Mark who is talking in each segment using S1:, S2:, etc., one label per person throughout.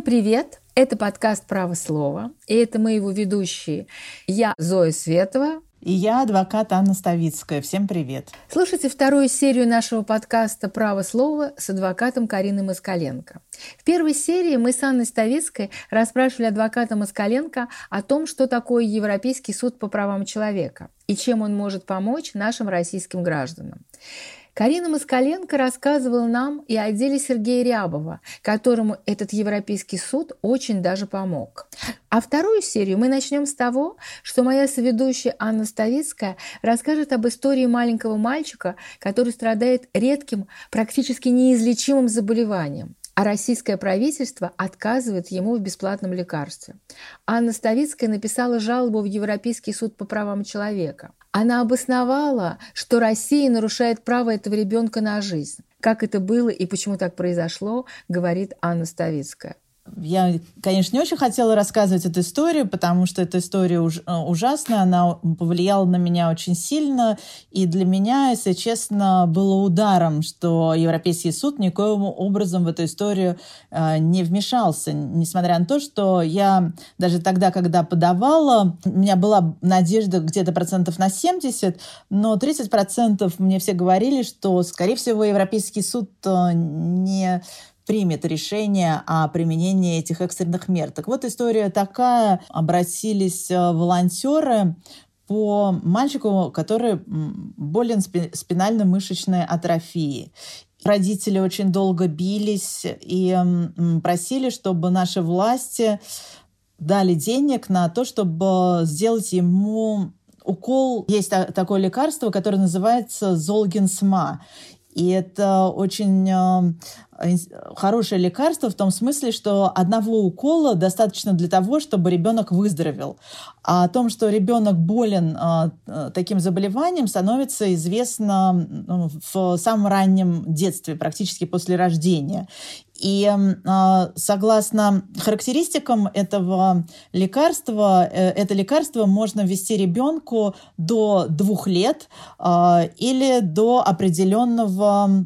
S1: Всем привет! Это подкаст «Право слова», и это мы его ведущие. Я Зоя Светова.
S2: И я адвокат Анна Ставицкая. Всем привет.
S1: Слушайте вторую серию нашего подкаста «Право слова» с адвокатом Кариной Москаленко. В первой серии мы с Анной Ставицкой расспрашивали адвоката Москаленко о том, что такое Европейский суд по правам человека и чем он может помочь нашим российским гражданам. Карина Москаленко рассказывала нам и о деле Сергея Рябова, которому этот Европейский суд очень даже помог. А вторую серию мы начнем с того, что моя соведущая Анна Ставицкая расскажет об истории маленького мальчика, который страдает редким, практически неизлечимым заболеванием а российское правительство отказывает ему в бесплатном лекарстве. Анна Ставицкая написала жалобу в Европейский суд по правам человека. Она обосновала, что Россия нарушает право этого ребенка на жизнь. Как это было и почему так произошло, говорит Анна Ставицкая.
S2: Я, конечно, не очень хотела рассказывать эту историю, потому что эта история уж, э, ужасная, она повлияла на меня очень сильно, и для меня, если честно, было ударом, что Европейский суд никоим образом в эту историю э, не вмешался, несмотря на то, что я даже тогда, когда подавала, у меня была надежда где-то процентов на 70, но 30 процентов мне все говорили, что, скорее всего, Европейский суд э, не примет решение о применении этих экстренных мер. Так вот, история такая. Обратились э, волонтеры по мальчику, который болен спинально-мышечной атрофией. Родители очень долго бились и просили, чтобы наши власти дали денег на то, чтобы сделать ему укол. Есть такое лекарство, которое называется Золгинсма. И это очень э, хорошее лекарство в том смысле, что одного укола достаточно для того, чтобы ребенок выздоровел. А о том, что ребенок болен э, таким заболеванием, становится известно в самом раннем детстве, практически после рождения. И э, согласно характеристикам этого лекарства, э, это лекарство можно ввести ребенку до двух лет э, или до определенного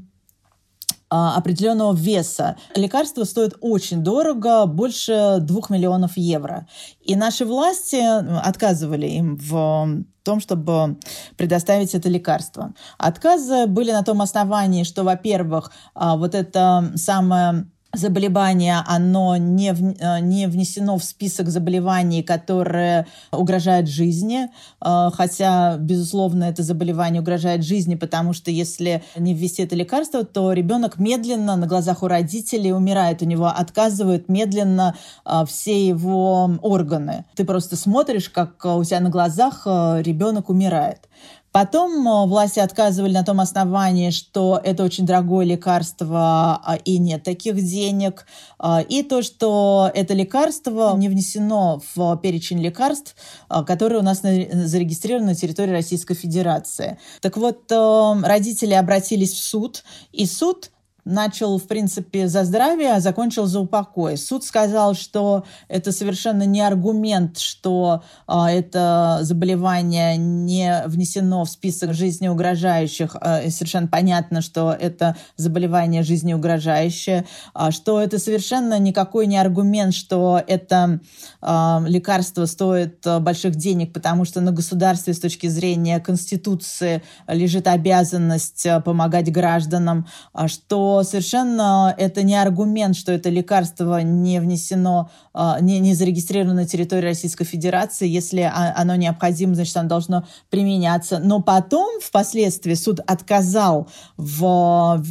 S2: а, определенного веса. Лекарства стоят очень дорого, больше двух миллионов евро. И наши власти отказывали им в том, чтобы предоставить это лекарство. Отказы были на том основании, что, во-первых, а, вот это самое заболевание, оно не, в, э, не внесено в список заболеваний, которые угрожают жизни, э, хотя, безусловно, это заболевание угрожает жизни, потому что если не ввести это лекарство, то ребенок медленно на глазах у родителей умирает, у него отказывают медленно э, все его органы. Ты просто смотришь, как у тебя на глазах ребенок умирает. Потом э, власти отказывали на том основании, что это очень дорогое лекарство а, и нет таких денег. А, и то, что это лекарство не внесено в перечень лекарств, а, которые у нас зарегистрированы на территории Российской Федерации. Так вот, э, родители обратились в суд, и суд начал, в принципе, за здравие, а закончил за упокой. Суд сказал, что это совершенно не аргумент, что а, это заболевание не внесено в список жизнеугрожающих. А, совершенно понятно, что это заболевание жизнеугрожающее, а, что это совершенно никакой не аргумент, что это а, лекарство стоит а, больших денег, потому что на государстве с точки зрения Конституции лежит обязанность а, помогать гражданам, а, что совершенно это не аргумент, что это лекарство не внесено, а, не, не зарегистрировано на территории Российской Федерации. Если оно необходимо, значит, оно должно применяться. Но потом, впоследствии, суд отказал в,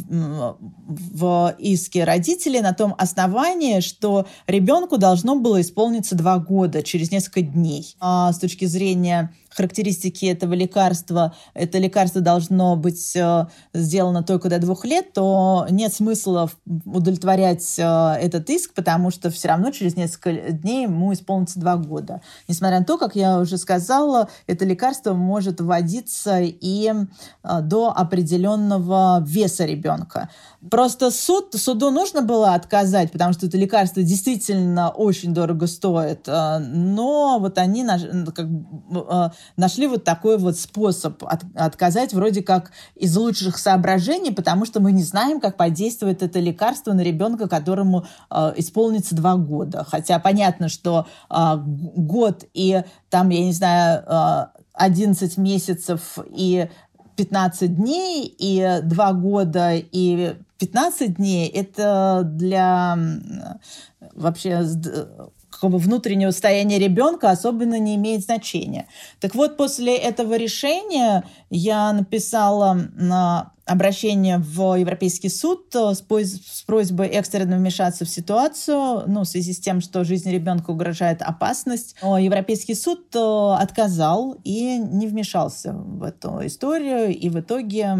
S2: в иске родителей на том основании, что ребенку должно было исполниться два года через несколько дней. А с точки зрения характеристики этого лекарства, это лекарство должно быть э, сделано только до двух лет, то нет смысла удовлетворять э, этот иск, потому что все равно через несколько дней ему исполнится два года. Несмотря на то, как я уже сказала, это лекарство может вводиться и э, до определенного веса ребенка. Просто суд, суду нужно было отказать, потому что это лекарство действительно очень дорого стоит. Но вот они как, нашли вот такой вот способ от, отказать вроде как из лучших соображений, потому что мы не знаем, как подействует это лекарство на ребенка, которому э, исполнится два года. Хотя понятно, что э, год и там, я не знаю, э, 11 месяцев и 15 дней, и два года и 15 дней, это для вообще как бы внутреннего состояния ребенка особенно не имеет значения. Так вот, после этого решения я написала на обращение в Европейский суд э, с, просьбой экстренно вмешаться в ситуацию, ну, в связи с тем, что жизни ребенка угрожает опасность. Но Европейский суд э, отказал и не вмешался в эту историю, и в итоге,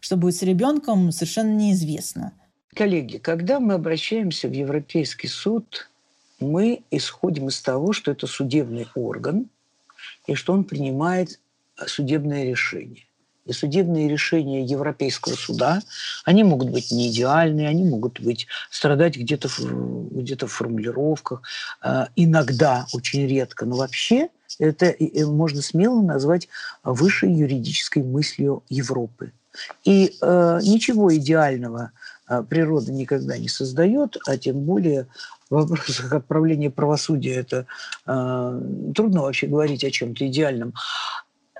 S2: что будет с ребенком, совершенно неизвестно.
S3: Коллеги, когда мы обращаемся в Европейский суд, мы исходим из того, что это судебный орган и что он принимает судебное решение. И судебные решения Европейского суда, они могут быть не идеальные, они могут быть страдать где-то в, где в формулировках, э, иногда, очень редко, но вообще это можно смело назвать высшей юридической мыслью Европы. И э, ничего идеального э, природа никогда не создает, а тем более в вопросах отправления правосудия это э, трудно вообще говорить о чем-то идеальном.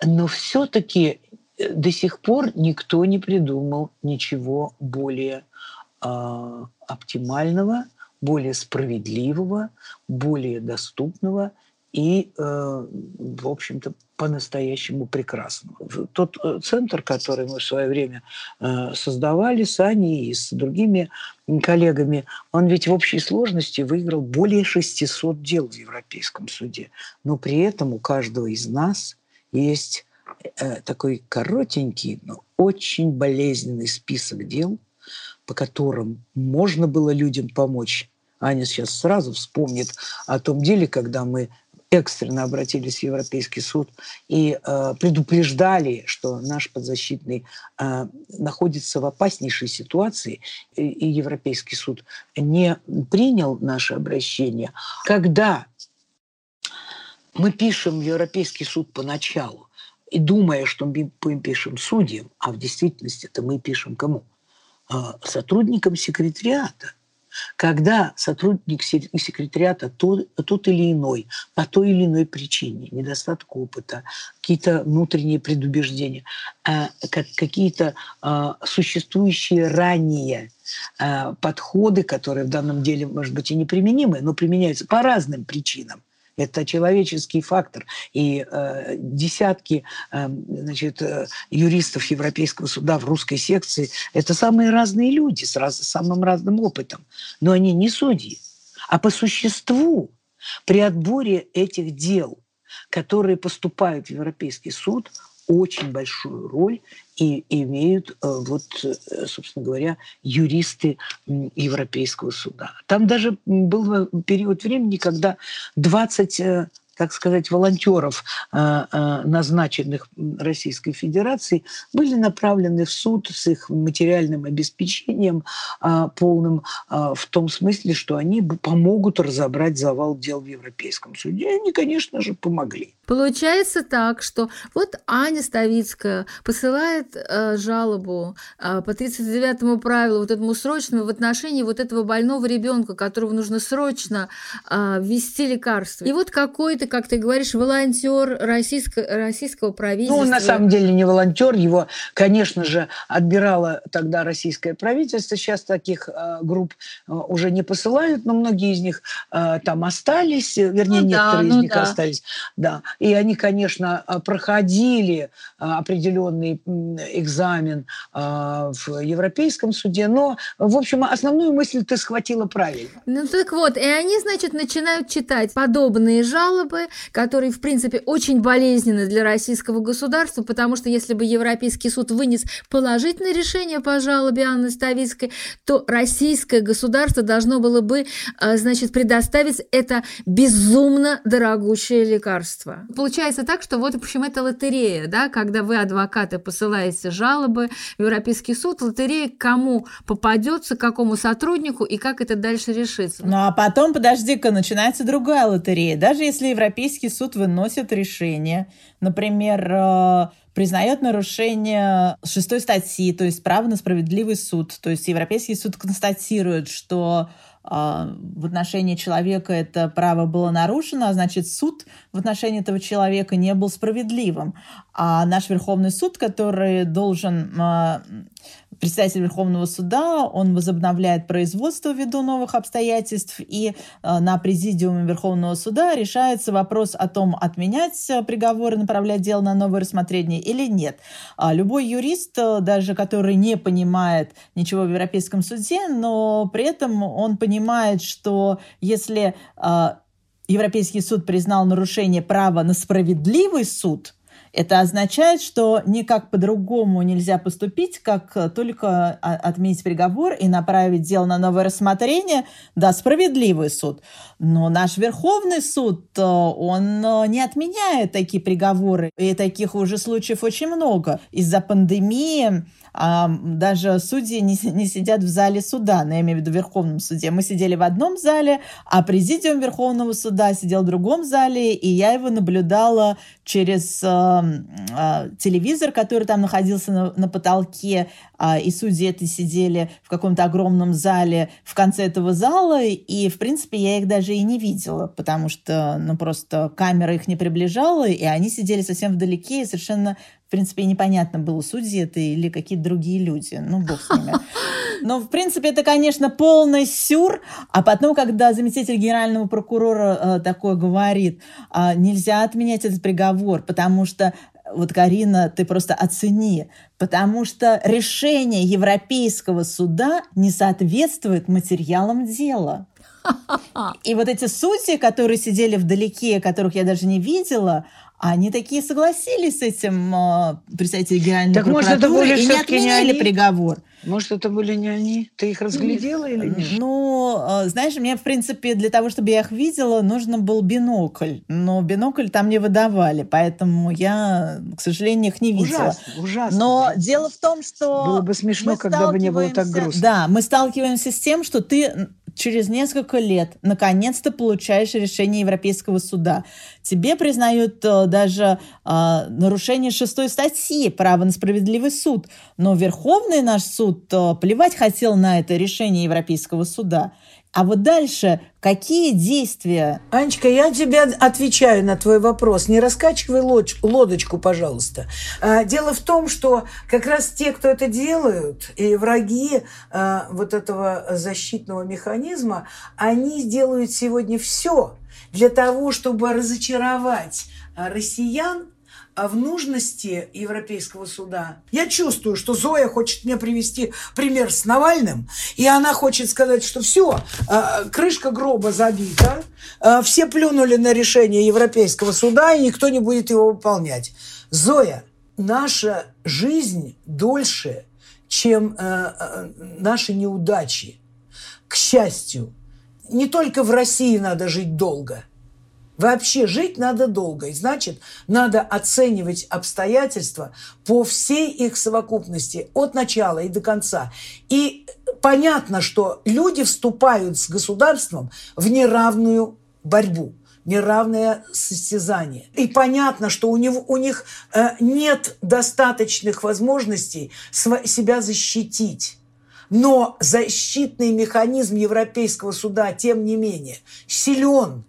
S3: Но все-таки э, до сих пор никто не придумал ничего более э, оптимального, более справедливого, более доступного и, э, в общем-то, по-настоящему прекрасного. Тот э, центр, который мы в свое время э, создавали с Аней и с другими коллегами, он ведь в общей сложности выиграл более 600 дел в Европейском суде. Но при этом у каждого из нас есть такой коротенький, но очень болезненный список дел, по которым можно было людям помочь. Аня сейчас сразу вспомнит о том деле, когда мы экстренно обратились в Европейский суд и э, предупреждали, что наш подзащитный э, находится в опаснейшей ситуации, и, и Европейский суд не принял наше обращение. Когда мы пишем в Европейский суд поначалу, и думая, что мы пишем судьям, а в действительности это мы пишем кому? Э, сотрудникам секретариата когда сотрудник секретариата тот, тот или иной, по той или иной причине, недостаток опыта, какие-то внутренние предубеждения, э, какие-то э, существующие ранее подходы, которые в данном деле, может быть, и неприменимы, но применяются по разным причинам, это человеческий фактор. И э, десятки э, значит, э, юристов Европейского суда в русской секции – это самые разные люди с, раз, с самым разным опытом. Но они не судьи. А по существу при отборе этих дел, которые поступают в Европейский суд, очень большую роль и имеют, э, вот, э, собственно говоря, юристы Европейского суда. Там даже был период времени, когда 20 так сказать, волонтеров, э, э, назначенных Российской Федерацией, были направлены в суд с их материальным обеспечением э, полным в том смысле, что они помогут разобрать завал дел в Европейском суде. И они, конечно же, помогли.
S1: Получается так, что вот Аня Ставицкая посылает э, жалобу э, по 39-му правилу, вот этому срочному в отношении вот этого больного ребенка, которого нужно срочно э, ввести лекарство. И вот какой-то как ты говоришь, волонтер российского, российского правительства.
S3: Ну, на самом деле не волонтер, его, конечно же, отбирало тогда российское правительство. Сейчас таких э, групп э, уже не посылают, но многие из них э, там остались, вернее, ну, некоторые да, из ну, них да. остались. Да. И они, конечно, э, проходили э, определенный экзамен э, в Европейском суде, но, в общем, основную мысль ты схватила правильно.
S1: Ну так вот, и они, значит, начинают читать подобные жалобы, которые, в принципе, очень болезненны для российского государства, потому что если бы Европейский суд вынес положительное решение по жалобе Анны Ставицкой, то российское государство должно было бы, а, значит, предоставить это безумно дорогущее лекарство. Получается так, что вот, в общем, это лотерея, да, когда вы, адвокаты, посылаете жалобы в Европейский суд, лотерея кому попадется, какому сотруднику и как это дальше решится.
S2: Ну а потом, подожди-ка, начинается другая лотерея. Даже если Европейский суд выносит решение, например, э, признает нарушение шестой статьи, то есть право на справедливый суд. То есть Европейский суд констатирует, что а, в отношении человека это право было нарушено, а значит суд в отношении этого человека не был справедливым. А наш Верховный суд, который должен а, председатель Верховного суда, он возобновляет производство ввиду новых обстоятельств, и э, на президиуме Верховного суда решается вопрос о том, отменять э, приговор и направлять дело на новое рассмотрение или нет. А любой юрист, э, даже который не понимает ничего в Европейском суде, но при этом он понимает, что если Европейский суд признал нарушение права на справедливый суд – это означает, что никак по-другому нельзя поступить, как только отменить приговор и направить дело на новое рассмотрение, да, справедливый суд. Но наш Верховный суд, э, он э, не отменяет такие приговоры, и таких уже случаев очень много. Из-за пандемии а, даже судьи не, не сидят в зале суда, но я имею в виду в Верховном суде. Мы сидели в одном зале, а президиум Верховного суда сидел в другом зале, и я его наблюдала через а, а, телевизор, который там находился на, на потолке, а, и судьи это сидели в каком-то огромном зале в конце этого зала, и, в принципе, я их даже и не видела, потому что, ну, просто камера их не приближала, и они сидели совсем вдалеке и совершенно в принципе, непонятно, было судьи это или какие-то другие люди. Ну, бог с ними. Но, в принципе, это, конечно, полный сюр. А потом, когда заместитель генерального прокурора э, такое говорит, э, нельзя отменять этот приговор, потому что вот, Карина, ты просто оцени, потому что решение Европейского суда не соответствует материалам дела. И вот эти судьи, которые сидели вдалеке, которых я даже не видела, они такие согласились с этим э, представители Генеральной так,
S3: прокуратуры может, это были
S2: и не отменили не приговор.
S3: Может, это были не они? Ты их разглядела или нет?
S2: Ну, э, знаешь, мне, в принципе, для того, чтобы я их видела, нужно был бинокль. Но бинокль там не выдавали, поэтому я, к сожалению, их не видела.
S3: Ужасно, ужасно.
S2: Но дело в том, что...
S3: Было бы смешно, когда бы не было так грустно.
S2: Да, мы сталкиваемся с тем, что ты через несколько лет наконец-то получаешь решение Европейского суда. Тебе признают э, даже э, нарушение шестой статьи «Право на справедливый суд». Но Верховный наш суд э, плевать хотел на это решение Европейского суда. А вот дальше какие действия?
S3: Анечка, я тебе отвечаю на твой вопрос. Не раскачивай лодочку, пожалуйста. А, дело в том, что как раз те, кто это делают, и враги а, вот этого защитного механизма, они делают сегодня все для того, чтобы разочаровать а, россиян в нужности Европейского суда. Я чувствую, что Зоя хочет мне привести пример с Навальным, и она хочет сказать, что все, а, крышка гроба забита, а, все плюнули на решение Европейского суда, и никто не будет его выполнять. Зоя, наша жизнь дольше, чем а, наши неудачи. К счастью, не только в России надо жить долго – Вообще жить надо долго, и значит, надо оценивать обстоятельства по всей их совокупности, от начала и до конца. И понятно, что люди вступают с государством в неравную борьбу неравное состязание. И понятно, что у, него, у них э, нет достаточных возможностей себя защитить. Но защитный механизм Европейского суда, тем не менее, силен.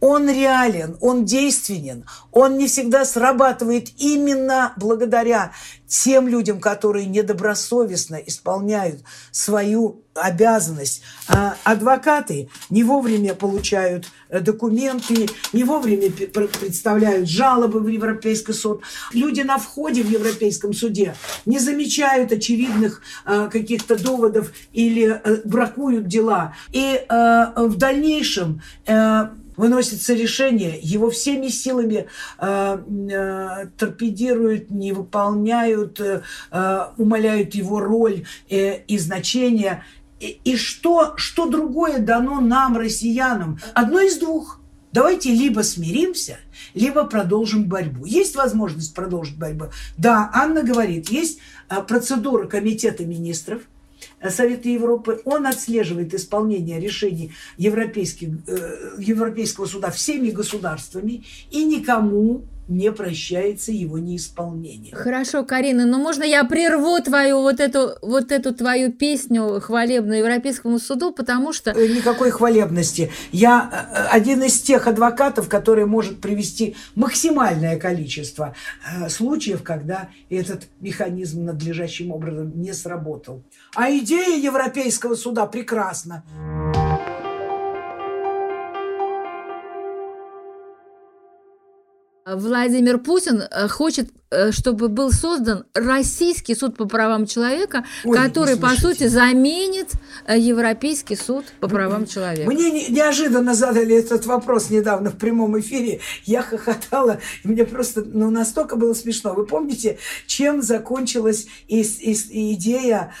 S3: Он реален, он действенен, он не всегда срабатывает именно благодаря тем людям, которые недобросовестно исполняют свою обязанность. А адвокаты не вовремя получают э, документы, не вовремя представляют жалобы в Европейский суд. Люди на входе в Европейском суде не замечают очевидных э, каких-то доводов или э, бракуют дела. И в дальнейшем выносится решение, его всеми силами э, э, торпедируют, не выполняют, э, э, умаляют его роль э, и значение. И, и что, что другое дано нам, россиянам? Одно из двух. Давайте либо смиримся, либо продолжим борьбу. Есть возможность продолжить борьбу? Да, Анна говорит, есть а, процедура Комитета министров – Совета Европы, он отслеживает исполнение решений Европейских, э, Европейского суда всеми государствами и никому не прощается его неисполнение.
S1: Хорошо, Карина, но можно я прерву твою вот эту, вот эту твою песню хвалебную Европейскому суду, потому что...
S3: Э, никакой хвалебности. Я э, один из тех адвокатов, который может привести максимальное количество э, случаев, когда этот механизм надлежащим образом не сработал. А идея Европейского суда прекрасна.
S1: Владимир Путин э, хочет, э, чтобы был создан российский суд по правам человека, Ой, который, по сути, заменит э, Европейский суд по правам человека.
S3: Мне неожиданно задали этот вопрос недавно в прямом эфире. Я хохотала, и мне просто ну, настолько было смешно. Вы помните, чем закончилась идея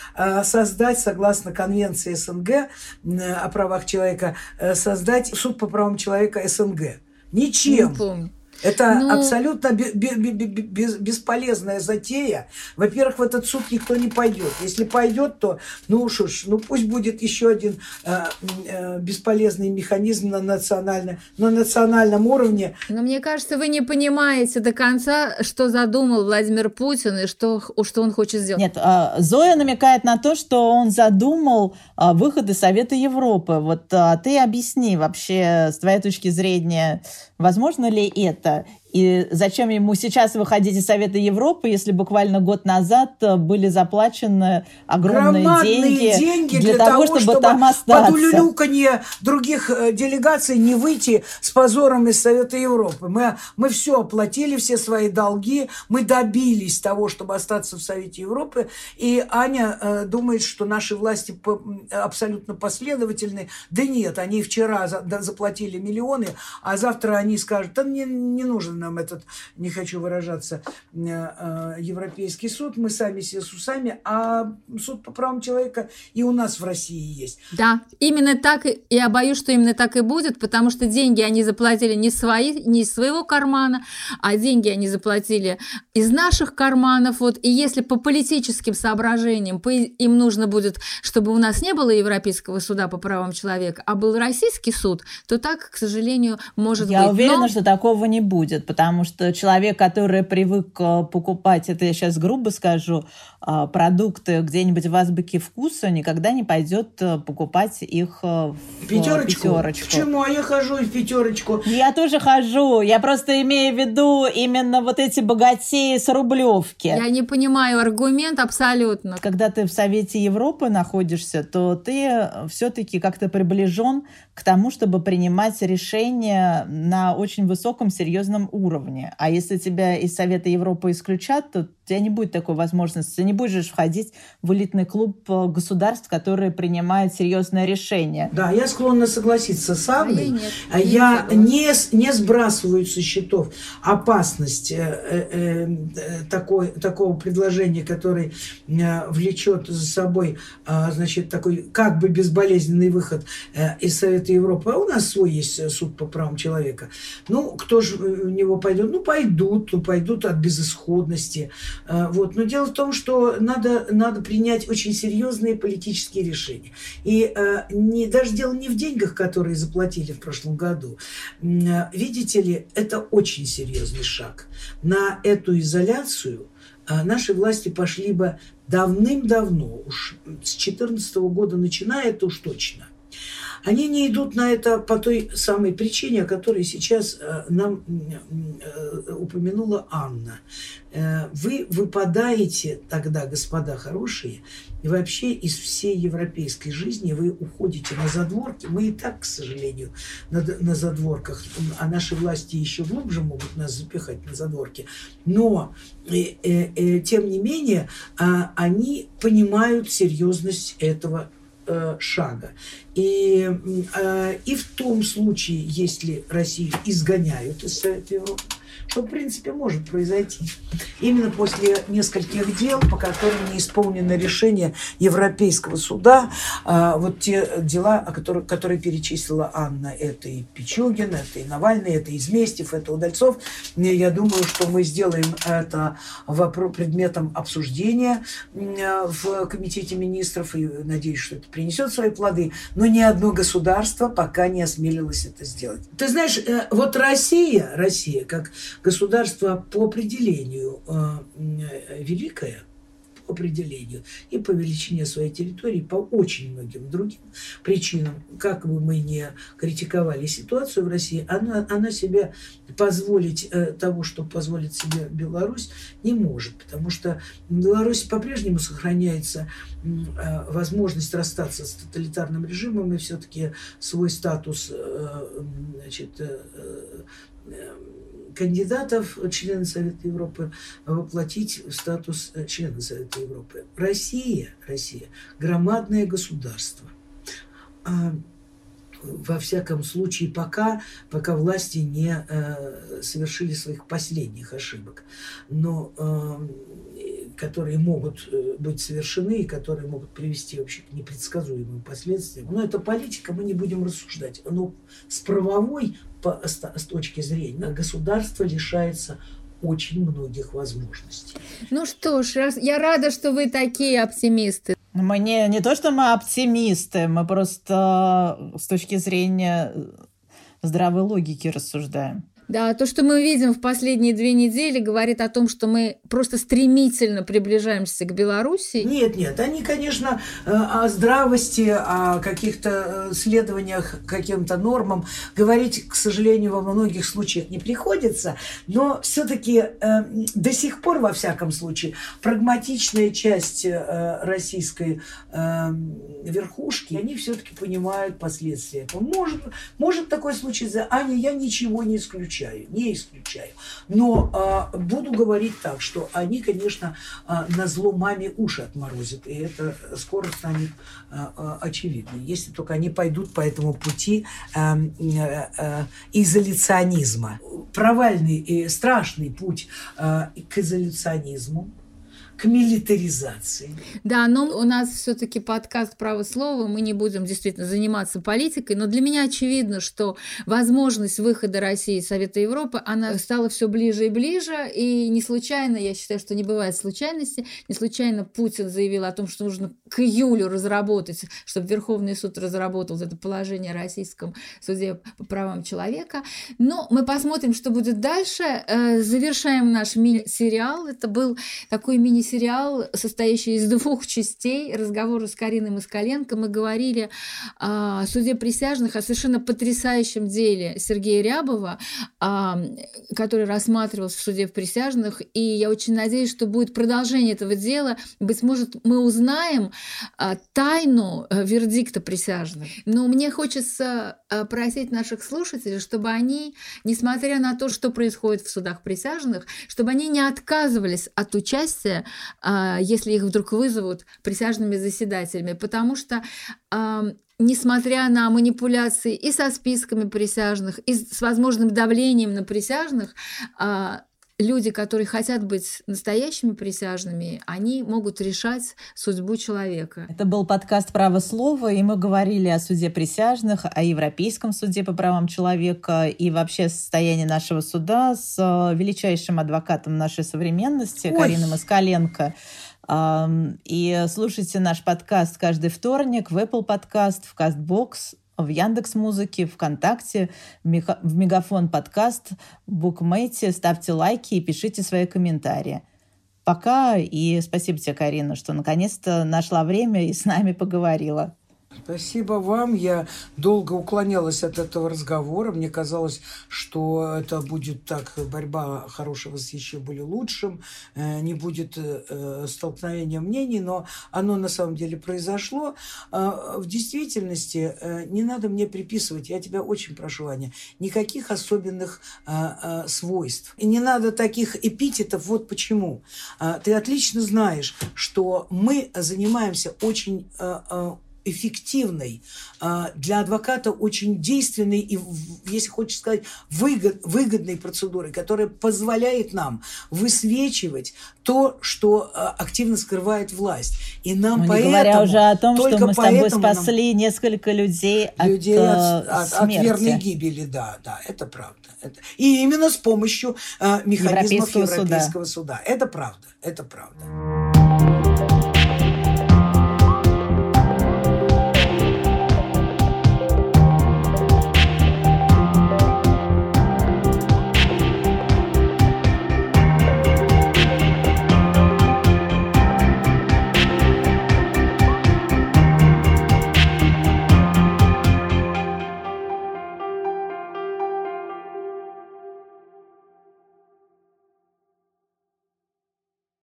S3: создать, согласно Конвенции СНГ о правах человека, создать суд по правам человека СНГ? Ничем. Не помню. Это ну... абсолютно бесполезная затея. Во-первых, в этот суд никто не пойдет. Если пойдет, то, ну уж уж, ну пусть будет еще один э, э, бесполезный механизм на, национально, на национальном уровне.
S1: Но мне кажется, вы не понимаете до конца, что задумал Владимир Путин и что, что он хочет сделать.
S2: Нет, э, Зоя намекает на то, что он задумал э, выход из Совета Европы. Вот э, ты объясни вообще, с твоей точки зрения, возможно ли это? Это. И зачем ему сейчас выходить из Совета Европы, если буквально год назад э, были заплачены огромные деньги,
S3: деньги для, для того, чтобы, чтобы там остаться? под улюлюканье других э, делегаций не выйти с позором из Совета Европы. Мы, мы все оплатили, все свои долги, мы добились того, чтобы остаться в Совете Европы. И Аня э, думает, что наши власти по, абсолютно последовательны. Да нет, они вчера за, да, заплатили миллионы, а завтра они скажут, да мне не нужен нам этот, не хочу выражаться, э, э, Европейский суд, мы сами себе с усами, а суд по правам человека и у нас в России есть.
S1: Да, именно так, и я боюсь, что именно так и будет, потому что деньги они заплатили не, свои, не из своего кармана, а деньги они заплатили из наших карманов, вот, и если по политическим соображениям им нужно будет, чтобы у нас не было Европейского суда по правам человека, а был российский суд, то так, к сожалению, может
S2: я
S1: быть.
S2: Я уверена, Но... что такого не будет, потому что человек, который привык э, покупать, это я сейчас грубо скажу, э, продукты где-нибудь в азбуке вкуса, никогда не пойдет э, покупать их в пятерочку. пятерочку.
S3: Почему? А я хожу в пятерочку.
S2: Я тоже хожу. Я просто имею в виду именно вот эти богатеи с рублевки.
S1: Я не понимаю аргумент абсолютно.
S2: Когда ты в Совете Европы находишься, то ты все-таки как-то приближен к тому, чтобы принимать решения на очень высоком серьезном уровне уровне. А если тебя из Совета Европы исключат, то тебя не будет такой возможности. Ты не будешь входить в элитный клуб э, государств, которые принимают серьезное решение.
S3: Да, я склонна согласиться с Анной. А я, а не, я не, не сбрасываю со счетов опасность э, э, э, такой, такого предложения, который э, влечет за собой э, значит, такой как бы безболезненный выход э, из Совета Европы. А у нас свой есть суд по правам человека. Ну, кто же в него пойдут? Ну, пойдут, ну, пойдут от безысходности. А, вот. Но дело в том, что надо, надо принять очень серьезные политические решения. И а, не, даже дело не в деньгах, которые заплатили в прошлом году. А, видите ли, это очень серьезный шаг. На эту изоляцию наши власти пошли бы давным-давно, уж с 2014 года начиная, это уж точно. Они не идут на это по той самой причине, о которой сейчас э, нам э, упомянула Анна. Э, вы выпадаете тогда, господа хорошие, и вообще из всей европейской жизни вы уходите на задворки. Мы и так, к сожалению, на, на задворках, а наши власти еще глубже могут нас запихать на задворки. Но, э, э, тем не менее, э, они понимают серьезность этого Э, шага. И, э, и в том случае, если Россию изгоняют из Совета Европы, что в принципе может произойти. Именно после нескольких дел, по которым не исполнено решение Европейского суда, а, вот те дела, о которых, которые перечислила Анна, это и Пичугин, это и Навальный, это Изместьев, это Удальцов. Я думаю, что мы сделаем это вопрос, предметом обсуждения в Комитете министров, и надеюсь, что это принесет свои плоды, но ни одно государство пока не осмелилось это сделать. Ты знаешь, э, вот Россия, Россия как государство по определению э, великое, по определению и по величине своей территории, по очень многим другим причинам, как бы мы не критиковали ситуацию в России, она, она себе позволить э, того, что позволит себе Беларусь, не может, потому что Беларуси по-прежнему сохраняется э, возможность расстаться с тоталитарным режимом и все-таки свой статус значит, кандидатов члены Совета Европы воплотить в статус э, члена Совета Европы. Россия, Россия громадное государство. А, во всяком случае, пока, пока власти не э, совершили своих последних ошибок, но э, которые могут э, быть совершены и которые могут привести вообще к непредсказуемым последствиям. Но это политика, мы не будем рассуждать. Но с правовой по, с, с точки зрения государства лишается очень многих возможностей.
S1: Ну что ж, я рада, что вы такие оптимисты.
S2: Мы не, не то, что мы оптимисты, мы просто э, с точки зрения здравой логики рассуждаем.
S1: Да, то, что мы видим в последние две недели, говорит о том, что мы просто стремительно приближаемся к Беларуси.
S3: Нет, нет, они, конечно, э, о здравости, о каких-то э, следованиях каким-то нормам говорить, к сожалению, во многих случаях не приходится, но все-таки э, до сих пор, во всяком случае, прагматичная часть российской верхушки, они все-таки понимают последствия. Может, может такой случиться. Аня, я ничего не исключаю исключаю, не исключаю. Но э, буду говорить так, что они, конечно, э, на зло маме уши отморозят, и это скоро станет э, э, очевидно. Если только они пойдут по этому пути э, э, э, изоляционизма. Провальный и страшный путь э, к изоляционизму, к милитаризации.
S1: Да, но у нас все-таки подкаст «Право слова», мы не будем действительно заниматься политикой, но для меня очевидно, что возможность выхода России из Совета Европы, она стала все ближе и ближе, и не случайно, я считаю, что не бывает случайности, не случайно Путин заявил о том, что нужно к июлю разработать, чтобы Верховный суд разработал это положение Российском суде по правам человека. Но мы посмотрим, что будет дальше. Э, завершаем наш мини-сериал. Это был такой мини сериал, состоящий из двух частей, разговоры с Кариной Москаленко. Мы говорили о суде присяжных, о совершенно потрясающем деле Сергея Рябова, который рассматривался в суде присяжных. И я очень надеюсь, что будет продолжение этого дела. Быть может, мы узнаем а, тайну э, вердикта присяжных. Но мне хочется э, просить наших слушателей, чтобы они, несмотря на то, что происходит в судах присяжных, чтобы они не отказывались от участия а, если их вдруг вызовут присяжными заседателями, потому что несмотря на манипуляции и со списками присяжных, и с возможным давлением на присяжных, а, люди, которые хотят быть настоящими присяжными, они могут решать судьбу человека.
S2: Это был подкаст «Право слова», и мы говорили о суде присяжных, о Европейском суде по правам человека и вообще состоянии нашего суда с э, величайшим адвокатом нашей современности Ой. Кариной Москаленко. И слушайте наш подкаст каждый вторник в Apple Podcast, в CastBox, в Яндекс Музыке, ВКонтакте, в Мегафон подкаст, в Букмейте. Ставьте лайки и пишите свои комментарии. Пока, и спасибо тебе, Карина, что наконец-то нашла время и с нами поговорила.
S3: Спасибо вам. Я долго уклонялась от этого разговора. Мне казалось, что это будет так, борьба хорошего с еще более лучшим, э, не будет э, столкновения мнений, но оно на самом деле произошло. В действительности э, не надо мне приписывать, я тебя очень прошу, Аня, никаких особенных свойств. И не надо таких эпитетов. Вот почему. Ты отлично знаешь, что мы занимаемся очень эффективной, а, для адвоката очень действенной и, если хочешь сказать, выгод, выгодной процедурой, которая позволяет нам высвечивать то, что а, активно скрывает власть. И нам
S2: ну,
S3: поэтому...
S2: Говоря уже о том, что мы с тобой спасли нам... несколько людей от, людей от,
S3: от, от верной гибели, да, да, это правда. Это... И именно с помощью э, механизмов Европейского, Европейского суда. суда. Это правда, это правда.